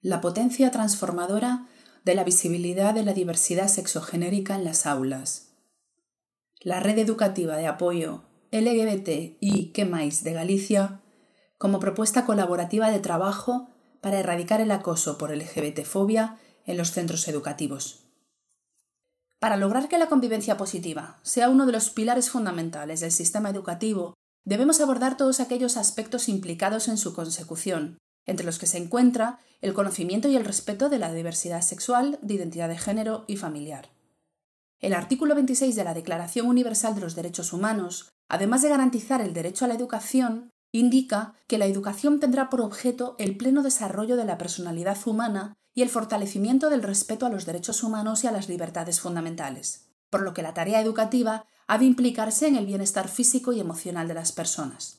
La potencia transformadora de la visibilidad de la diversidad sexogenérica en las aulas. La red educativa de apoyo LGBT y ¿Qué más de Galicia como propuesta colaborativa de trabajo para erradicar el acoso por LGBTfobia en los centros educativos. Para lograr que la convivencia positiva sea uno de los pilares fundamentales del sistema educativo, debemos abordar todos aquellos aspectos implicados en su consecución, entre los que se encuentra el conocimiento y el respeto de la diversidad sexual, de identidad de género y familiar. El artículo 26 de la Declaración Universal de los Derechos Humanos, además de garantizar el derecho a la educación, indica que la educación tendrá por objeto el pleno desarrollo de la personalidad humana y el fortalecimiento del respeto a los derechos humanos y a las libertades fundamentales, por lo que la tarea educativa ha de implicarse en el bienestar físico y emocional de las personas.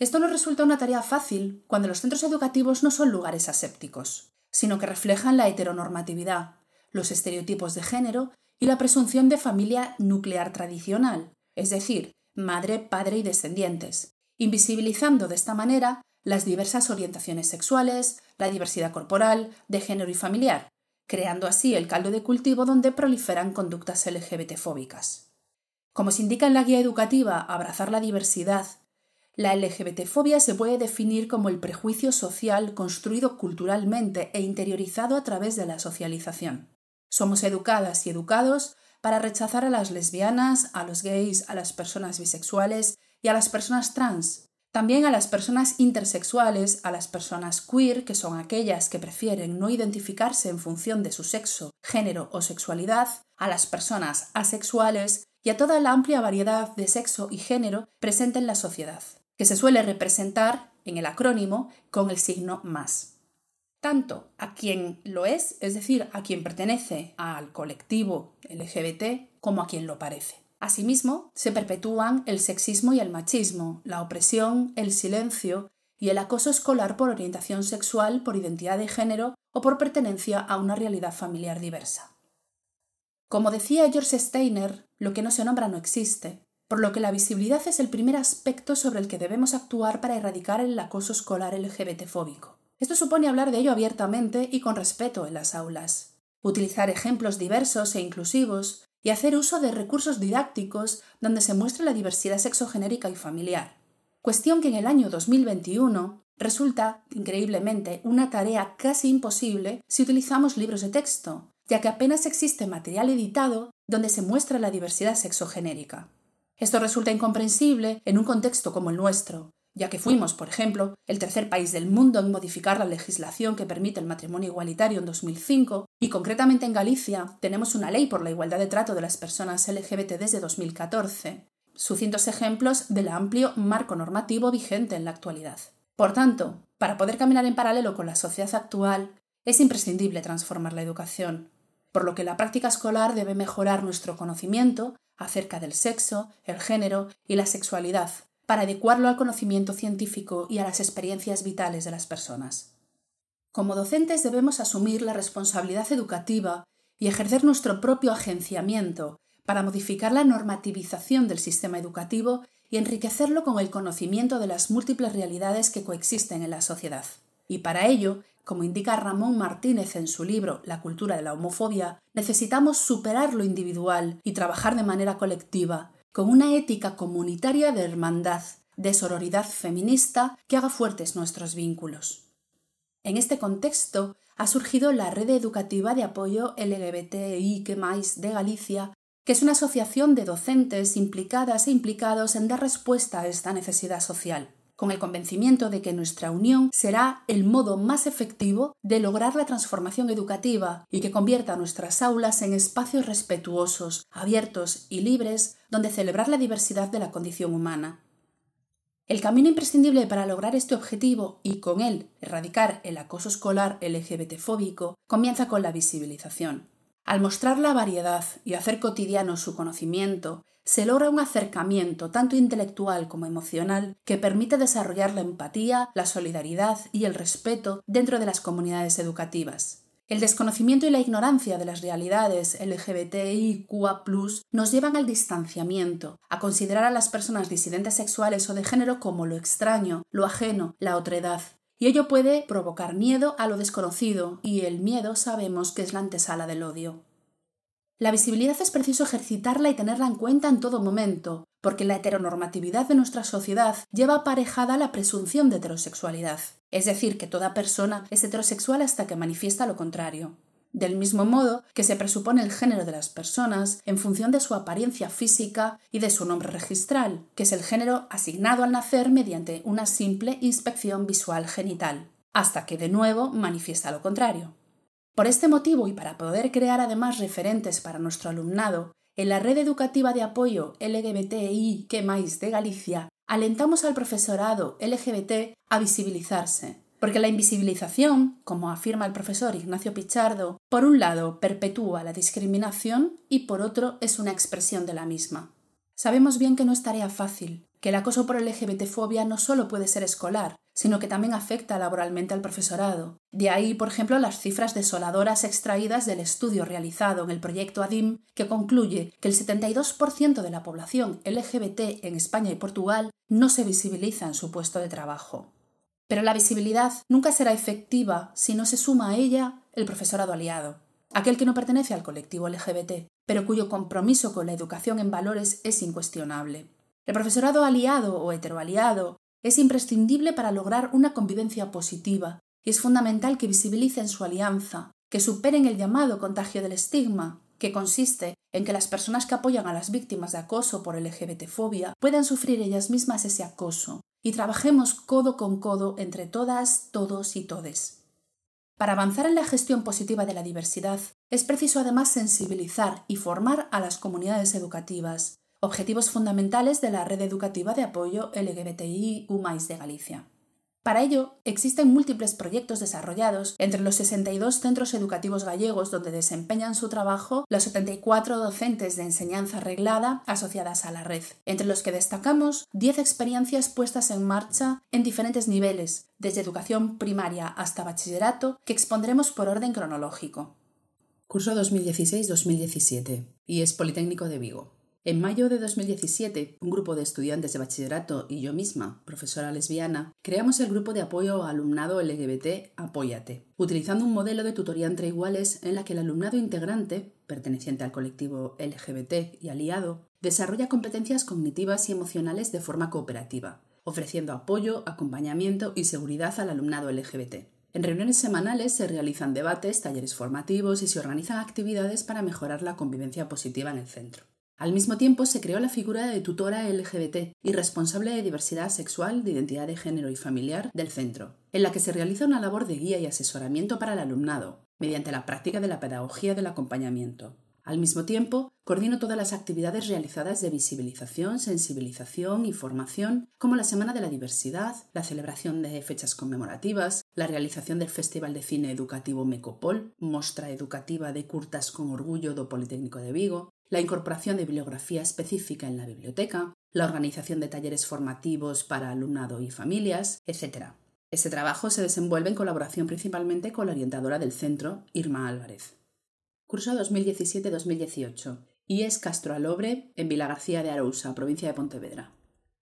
Esto no resulta una tarea fácil cuando los centros educativos no son lugares asépticos, sino que reflejan la heteronormatividad, los estereotipos de género y la presunción de familia nuclear tradicional, es decir, madre, padre y descendientes, invisibilizando de esta manera las diversas orientaciones sexuales, la diversidad corporal, de género y familiar, creando así el caldo de cultivo donde proliferan conductas LGBTfóbicas. Como se indica en la guía educativa Abrazar la diversidad, la LGBTfobia se puede definir como el prejuicio social construido culturalmente e interiorizado a través de la socialización. Somos educadas y educados para rechazar a las lesbianas, a los gays, a las personas bisexuales y a las personas trans, también a las personas intersexuales, a las personas queer, que son aquellas que prefieren no identificarse en función de su sexo, género o sexualidad, a las personas asexuales y a toda la amplia variedad de sexo y género presente en la sociedad, que se suele representar en el acrónimo con el signo más. Tanto a quien lo es, es decir, a quien pertenece al colectivo LGBT, como a quien lo parece. Asimismo, se perpetúan el sexismo y el machismo, la opresión, el silencio y el acoso escolar por orientación sexual, por identidad de género o por pertenencia a una realidad familiar diversa. Como decía George Steiner, lo que no se nombra no existe, por lo que la visibilidad es el primer aspecto sobre el que debemos actuar para erradicar el acoso escolar LGBT-fóbico. Esto supone hablar de ello abiertamente y con respeto en las aulas, utilizar ejemplos diversos e inclusivos, y hacer uso de recursos didácticos donde se muestre la diversidad sexogenérica y familiar. Cuestión que en el año 2021 resulta, increíblemente, una tarea casi imposible si utilizamos libros de texto, ya que apenas existe material editado donde se muestra la diversidad sexogenérica. Esto resulta incomprensible en un contexto como el nuestro, ya que fuimos, por ejemplo, el tercer país del mundo en modificar la legislación que permite el matrimonio igualitario en 2005, y concretamente en Galicia tenemos una ley por la igualdad de trato de las personas LGBT desde 2014, sucintos ejemplos del amplio marco normativo vigente en la actualidad. Por tanto, para poder caminar en paralelo con la sociedad actual, es imprescindible transformar la educación, por lo que la práctica escolar debe mejorar nuestro conocimiento acerca del sexo, el género y la sexualidad, para adecuarlo al conocimiento científico y a las experiencias vitales de las personas. Como docentes debemos asumir la responsabilidad educativa y ejercer nuestro propio agenciamiento para modificar la normativización del sistema educativo y enriquecerlo con el conocimiento de las múltiples realidades que coexisten en la sociedad. Y para ello, como indica Ramón Martínez en su libro La cultura de la homofobia, necesitamos superar lo individual y trabajar de manera colectiva, con una ética comunitaria de hermandad, de sororidad feminista que haga fuertes nuestros vínculos. En este contexto ha surgido la Red Educativa de Apoyo LGBTI de Galicia, que es una asociación de docentes implicadas e implicados en dar respuesta a esta necesidad social con el convencimiento de que nuestra unión será el modo más efectivo de lograr la transformación educativa y que convierta nuestras aulas en espacios respetuosos, abiertos y libres donde celebrar la diversidad de la condición humana. El camino imprescindible para lograr este objetivo y con él erradicar el acoso escolar LGBT-fóbico comienza con la visibilización. Al mostrar la variedad y hacer cotidiano su conocimiento, se logra un acercamiento tanto intelectual como emocional que permite desarrollar la empatía, la solidaridad y el respeto dentro de las comunidades educativas. El desconocimiento y la ignorancia de las realidades LGBTIQA nos llevan al distanciamiento, a considerar a las personas disidentes sexuales o de género como lo extraño, lo ajeno, la otredad, y ello puede provocar miedo a lo desconocido, y el miedo sabemos que es la antesala del odio. La visibilidad es preciso ejercitarla y tenerla en cuenta en todo momento, porque la heteronormatividad de nuestra sociedad lleva aparejada la presunción de heterosexualidad, es decir, que toda persona es heterosexual hasta que manifiesta lo contrario. Del mismo modo que se presupone el género de las personas en función de su apariencia física y de su nombre registral, que es el género asignado al nacer mediante una simple inspección visual genital, hasta que de nuevo manifiesta lo contrario. Por este motivo y para poder crear además referentes para nuestro alumnado, en la red educativa de apoyo LGBTI que más de Galicia, alentamos al profesorado LGBT a visibilizarse, porque la invisibilización, como afirma el profesor Ignacio Pichardo, por un lado perpetúa la discriminación y por otro es una expresión de la misma. Sabemos bien que no es tarea fácil, que el acoso por LGBTfobia no solo puede ser escolar, sino que también afecta laboralmente al profesorado. De ahí, por ejemplo, las cifras desoladoras extraídas del estudio realizado en el proyecto ADIM, que concluye que el 72% de la población LGBT en España y Portugal no se visibiliza en su puesto de trabajo. Pero la visibilidad nunca será efectiva si no se suma a ella el profesorado aliado, aquel que no pertenece al colectivo LGBT, pero cuyo compromiso con la educación en valores es incuestionable. El profesorado aliado o heteroaliado es imprescindible para lograr una convivencia positiva y es fundamental que visibilicen su alianza, que superen el llamado contagio del estigma, que consiste en que las personas que apoyan a las víctimas de acoso por LGBTfobia puedan sufrir ellas mismas ese acoso y trabajemos codo con codo entre todas, todos y todes. Para avanzar en la gestión positiva de la diversidad es preciso además sensibilizar y formar a las comunidades educativas, objetivos fundamentales de la red educativa de apoyo LGBTIQ de Galicia. Para ello, existen múltiples proyectos desarrollados entre los 62 centros educativos gallegos donde desempeñan su trabajo los 74 docentes de enseñanza reglada asociadas a la red, entre los que destacamos 10 experiencias puestas en marcha en diferentes niveles, desde educación primaria hasta bachillerato, que expondremos por orden cronológico. Curso 2016-2017 y es Politécnico de Vigo. En mayo de 2017, un grupo de estudiantes de bachillerato y yo misma, profesora lesbiana, creamos el grupo de apoyo a alumnado LGBT Apóyate, utilizando un modelo de tutoría entre iguales en la que el alumnado integrante, perteneciente al colectivo LGBT y aliado, desarrolla competencias cognitivas y emocionales de forma cooperativa, ofreciendo apoyo, acompañamiento y seguridad al alumnado LGBT. En reuniones semanales se realizan debates, talleres formativos y se organizan actividades para mejorar la convivencia positiva en el centro. Al mismo tiempo se creó la figura de tutora LGBT y responsable de diversidad sexual, de identidad de género y familiar del centro, en la que se realiza una labor de guía y asesoramiento para el alumnado, mediante la práctica de la pedagogía del acompañamiento. Al mismo tiempo, coordino todas las actividades realizadas de visibilización, sensibilización y formación, como la Semana de la Diversidad, la celebración de fechas conmemorativas, la realización del Festival de Cine Educativo Mecopol, mostra educativa de curtas con orgullo do Politécnico de Vigo, la incorporación de bibliografía específica en la biblioteca, la organización de talleres formativos para alumnado y familias, etc. Este trabajo se desenvuelve en colaboración principalmente con la orientadora del centro, Irma Álvarez. Curso 2017-2018. IES Castro Alobre, en Vila García de Arousa, provincia de Pontevedra.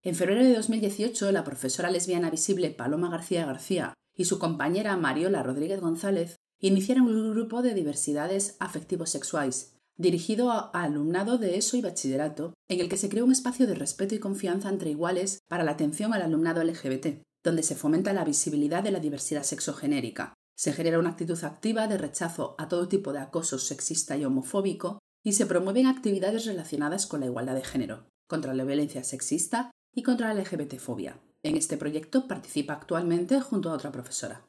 En febrero de 2018, la profesora lesbiana visible Paloma García García y su compañera Mariola Rodríguez González iniciaron un grupo de diversidades afectivos sexuales dirigido a, alumnado de ESO y bachillerato, en el que se creó un espacio de respeto y confianza entre iguales para la atención al alumnado LGBT, donde se fomenta la visibilidad de la diversidad sexogenérica, se genera una actitud activa de rechazo a todo tipo de acoso sexista y homofóbico y se promueven actividades relacionadas con la igualdad de género, contra la violencia sexista y contra la LGBTfobia. En este proyecto participa actualmente junto a otra profesora.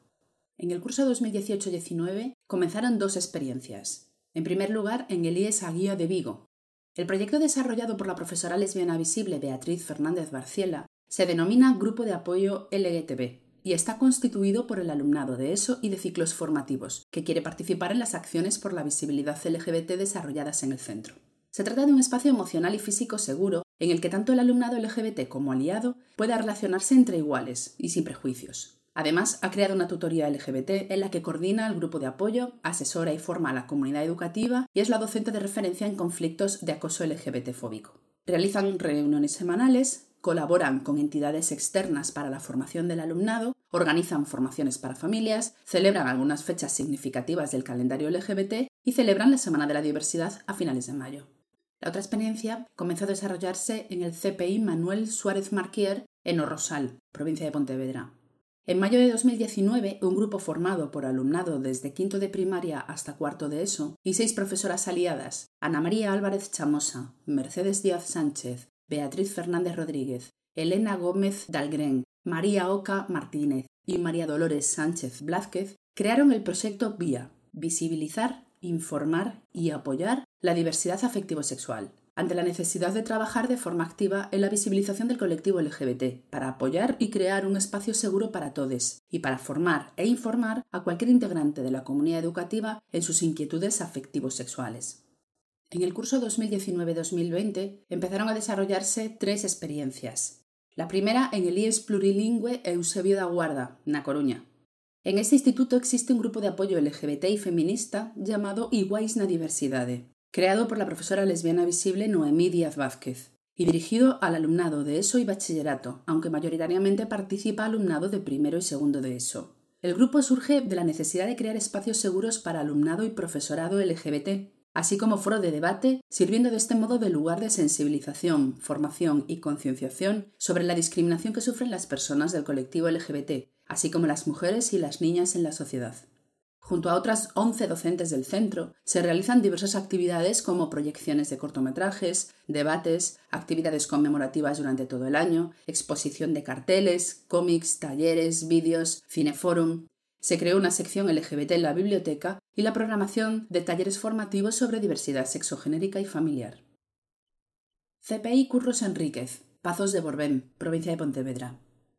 En el curso 2018-19 comenzaron dos experiencias, en primer lugar, en el IES Aguía de Vigo. El proyecto desarrollado por la profesora lesbiana visible Beatriz Fernández Barciela se denomina Grupo de Apoyo LGTB y está constituido por el alumnado de ESO y de ciclos formativos, que quiere participar en las acciones por la visibilidad LGBT desarrolladas en el centro. Se trata de un espacio emocional y físico seguro en el que tanto el alumnado LGBT como aliado pueda relacionarse entre iguales y sin prejuicios. Además, ha creado una tutoría LGBT en la que coordina el grupo de apoyo, asesora y forma a la comunidad educativa y es la docente de referencia en conflictos de acoso LGBT fóbico. Realizan reuniones semanales, colaboran con entidades externas para la formación del alumnado organizan formaciones para familias, celebran algunas fechas significativas del calendario LGBT y celebran la Semana de la Diversidad a finales de mayo. La otra experiencia comenzó a desarrollarse en el CPI Manuel Suárez Marquier en Orrosal, provincia de Pontevedra. En mayo de 2019, un grupo formado por alumnado desde quinto de primaria hasta cuarto de ESO y seis profesoras aliadas, Ana María Álvarez Chamosa, Mercedes Díaz Sánchez, Beatriz Fernández Rodríguez, Elena Gómez Dalgren, María Oca Martínez y María Dolores Sánchez Blázquez, crearon el proyecto VIA, Visibilizar, Informar y Apoyar la Diversidad Afectivo-Sexual, ante la necesidad de trabajar de forma activa en la visibilización del colectivo LGBT, para apoyar y crear un espacio seguro para todos, y para formar e informar a cualquier integrante de la comunidad educativa en sus inquietudes afectivos sexuales. En el curso 2019-2020 empezaron a desarrollarse tres experiencias. La primera en el IES plurilingüe Eusebio da Guarda, na Coruña. En este instituto existe un grupo de apoyo LGBT y feminista llamado Iguais na Diversidade, creado por la profesora lesbiana visible Noemí Díaz Vázquez y dirigido al alumnado de ESO y bachillerato, aunque mayoritariamente participa alumnado de primero y segundo de ESO. El grupo surge de la necesidad de crear espacios seguros para alumnado y profesorado LGBT, así como foro de debate, sirviendo de este modo de lugar de sensibilización, formación y concienciación sobre la discriminación que sufren las personas del colectivo LGBT, así como las mujeres y las niñas en la sociedad. Junto a otras 11 docentes del centro, se realizan diversas actividades como proyecciones de cortometrajes, debates, actividades conmemorativas durante todo el año, exposición de carteles, cómics, talleres, vídeos, cineforum. Se creó una sección LGBT en la biblioteca y la programación de talleres formativos sobre diversidad sexogenérica y familiar. CPI Curros Enríquez, Pazos de Borbén, provincia de Pontevedra.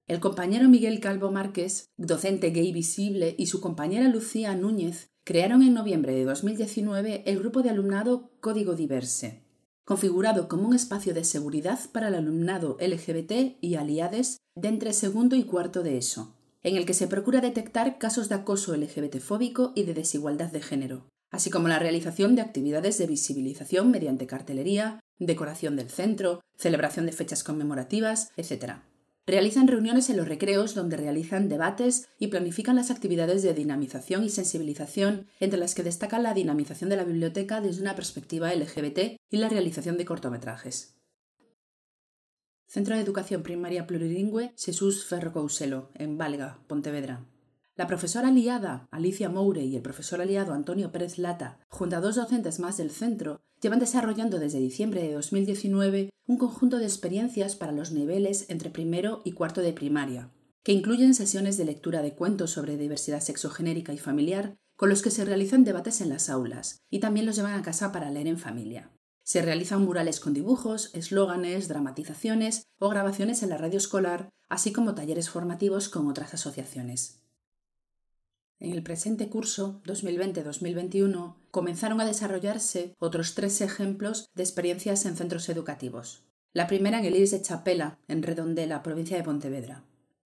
El compañero Miguel Calvo Márquez, docente gay visible, y su compañera Lucía Núñez crearon en noviembre de 2019 el grupo de alumnado Código Diverse, configurado como un espacio de seguridad para el alumnado LGBT y aliades de entre segundo y cuarto de ESO, en el que se procura detectar casos de acoso LGBTfóbico y de desigualdad de género, así como la realización de actividades de visibilización mediante cartelería, decoración del centro, celebración de fechas conmemorativas, etc. Realizan reuniones en los recreos donde realizan debates y planifican las actividades de dinamización y sensibilización, entre las que destacan la dinamización de la biblioteca desde una perspectiva LGBT y la realización de cortometrajes. Centro de Educación Primaria Plurilingüe Jesús Ferro Couselo, en Valga, Pontevedra. La profesora aliada Alicia Moure y el profesor aliado Antonio Pérez Lata, junto a dos docentes más del centro, llevan desarrollando desde diciembre de 2019 un conjunto de experiencias para los niveles entre primero y cuarto de primaria, que incluyen sesiones de lectura de cuentos sobre diversidad sexogenérica y familiar, con los que se realizan debates en las aulas y también los llevan a casa para leer en familia. Se realizan murales con dibujos, eslóganes, dramatizaciones o grabaciones en la radio escolar, así como talleres formativos con otras asociaciones. En el presente curso 2020-2021 comenzaron a desarrollarse otros tres ejemplos de experiencias en centros educativos. La primera en el IRS de Chapela, en Redondela, provincia de Pontevedra.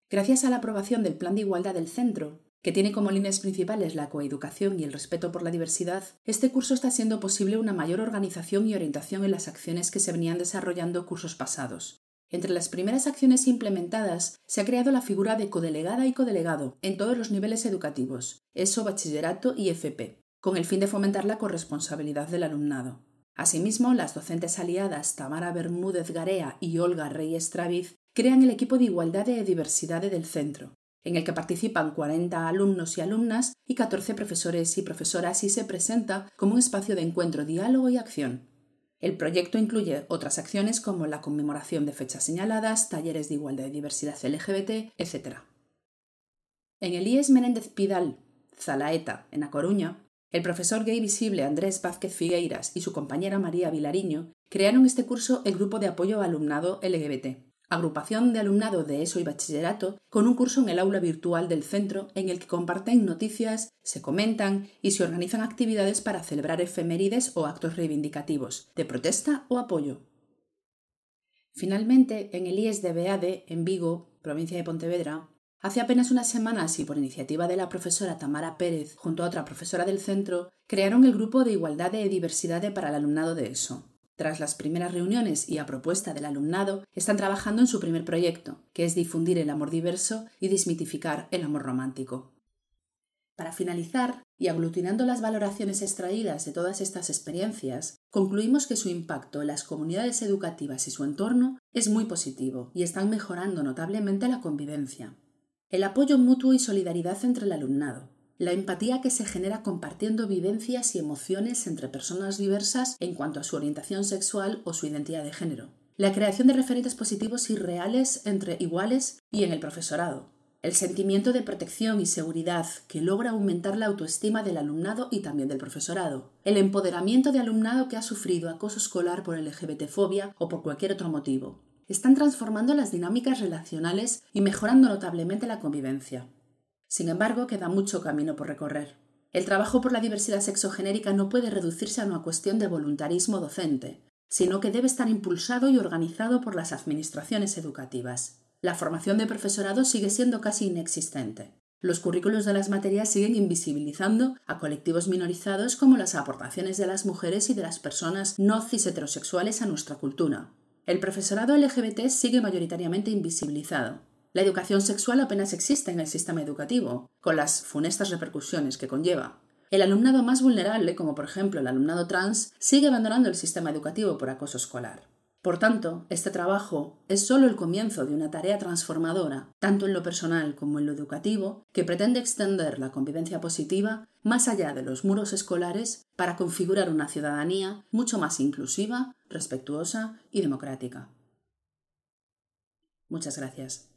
Gracias a la aprobación del Plan de Igualdad del centro, que tiene como líneas principales la coeducación y el respeto por la diversidad, este curso está siendo posible una mayor organización y orientación en las acciones que se venían desarrollando cursos pasados, entre las primeras acciones implementadas se ha creado la figura de codelegada y codelegado en todos los niveles educativos, ESO, bachillerato y FP, con el fin de fomentar la corresponsabilidad del alumnado. Asimismo, las docentes aliadas Tamara Bermúdez Garea y Olga Reyes Traviz crean el equipo de igualdad y diversidad del centro, en el que participan 40 alumnos y alumnas y 14 profesores y profesoras y se presenta como un espacio de encuentro, diálogo y acción, el proyecto incluye otras acciones como la conmemoración de fechas señaladas, talleres de igualdad y diversidad LGBT, etc. En el IES Menéndez Pidal, Zalaeta, en A Coruña, el profesor gay visible Andrés Vázquez Figueiras y su compañera María Vilariño crearon este curso el grupo de apoyo alumnado LGBT agrupación de alumnado de ESO y bachillerato, con un curso en el aula virtual del centro en el que comparten noticias, se comentan y se organizan actividades para celebrar efemérides o actos reivindicativos, de protesta o apoyo. Finalmente, en el IES de Beade, en Vigo, provincia de Pontevedra, hace apenas unas semanas y por iniciativa de la profesora Tamara Pérez junto a otra profesora del centro, crearon el grupo de igualdad e diversidad para el alumnado de ESO Tras las primeras reuniones y a propuesta del alumnado, están trabajando en su primer proyecto, que es difundir el amor diverso y desmitificar el amor romántico. Para finalizar, y aglutinando las valoraciones extraídas de todas estas experiencias, concluimos que su impacto en las comunidades educativas y su entorno es muy positivo y están mejorando notablemente la convivencia. El apoyo mutuo y solidaridad entre el alumnado, la empatía que se genera compartiendo vivencias y emociones entre personas diversas en cuanto a su orientación sexual o su identidad de género, la creación de referentes positivos y reales entre iguales y en el profesorado, el sentimiento de protección y seguridad que logra aumentar la autoestima del alumnado y también del profesorado, el empoderamiento de alumnado que ha sufrido acoso escolar por LGBTfobia o por cualquier otro motivo. Están transformando las dinámicas relacionales y mejorando notablemente la convivencia. Sin embargo, queda mucho camino por recorrer. El trabajo por la diversidad sexogenérica no puede reducirse a una cuestión de voluntarismo docente, sino que debe estar impulsado y organizado por las administraciones educativas la formación de profesorado sigue siendo casi inexistente. Los currículos de las materias siguen invisibilizando a colectivos minorizados como las aportaciones de las mujeres y de las personas no cis heterosexuales a nuestra cultura. El profesorado LGBT sigue mayoritariamente invisibilizado. La educación sexual apenas existe en el sistema educativo, con las funestas repercusiones que conlleva. El alumnado más vulnerable, como por ejemplo el alumnado trans, sigue abandonando el sistema educativo por acoso escolar. Por tanto, este trabajo es solo el comienzo de una tarea transformadora, tanto en lo personal como en lo educativo, que pretende extender la convivencia positiva más allá de los muros escolares para configurar una ciudadanía mucho más inclusiva, respetuosa y democrática. Muchas gracias.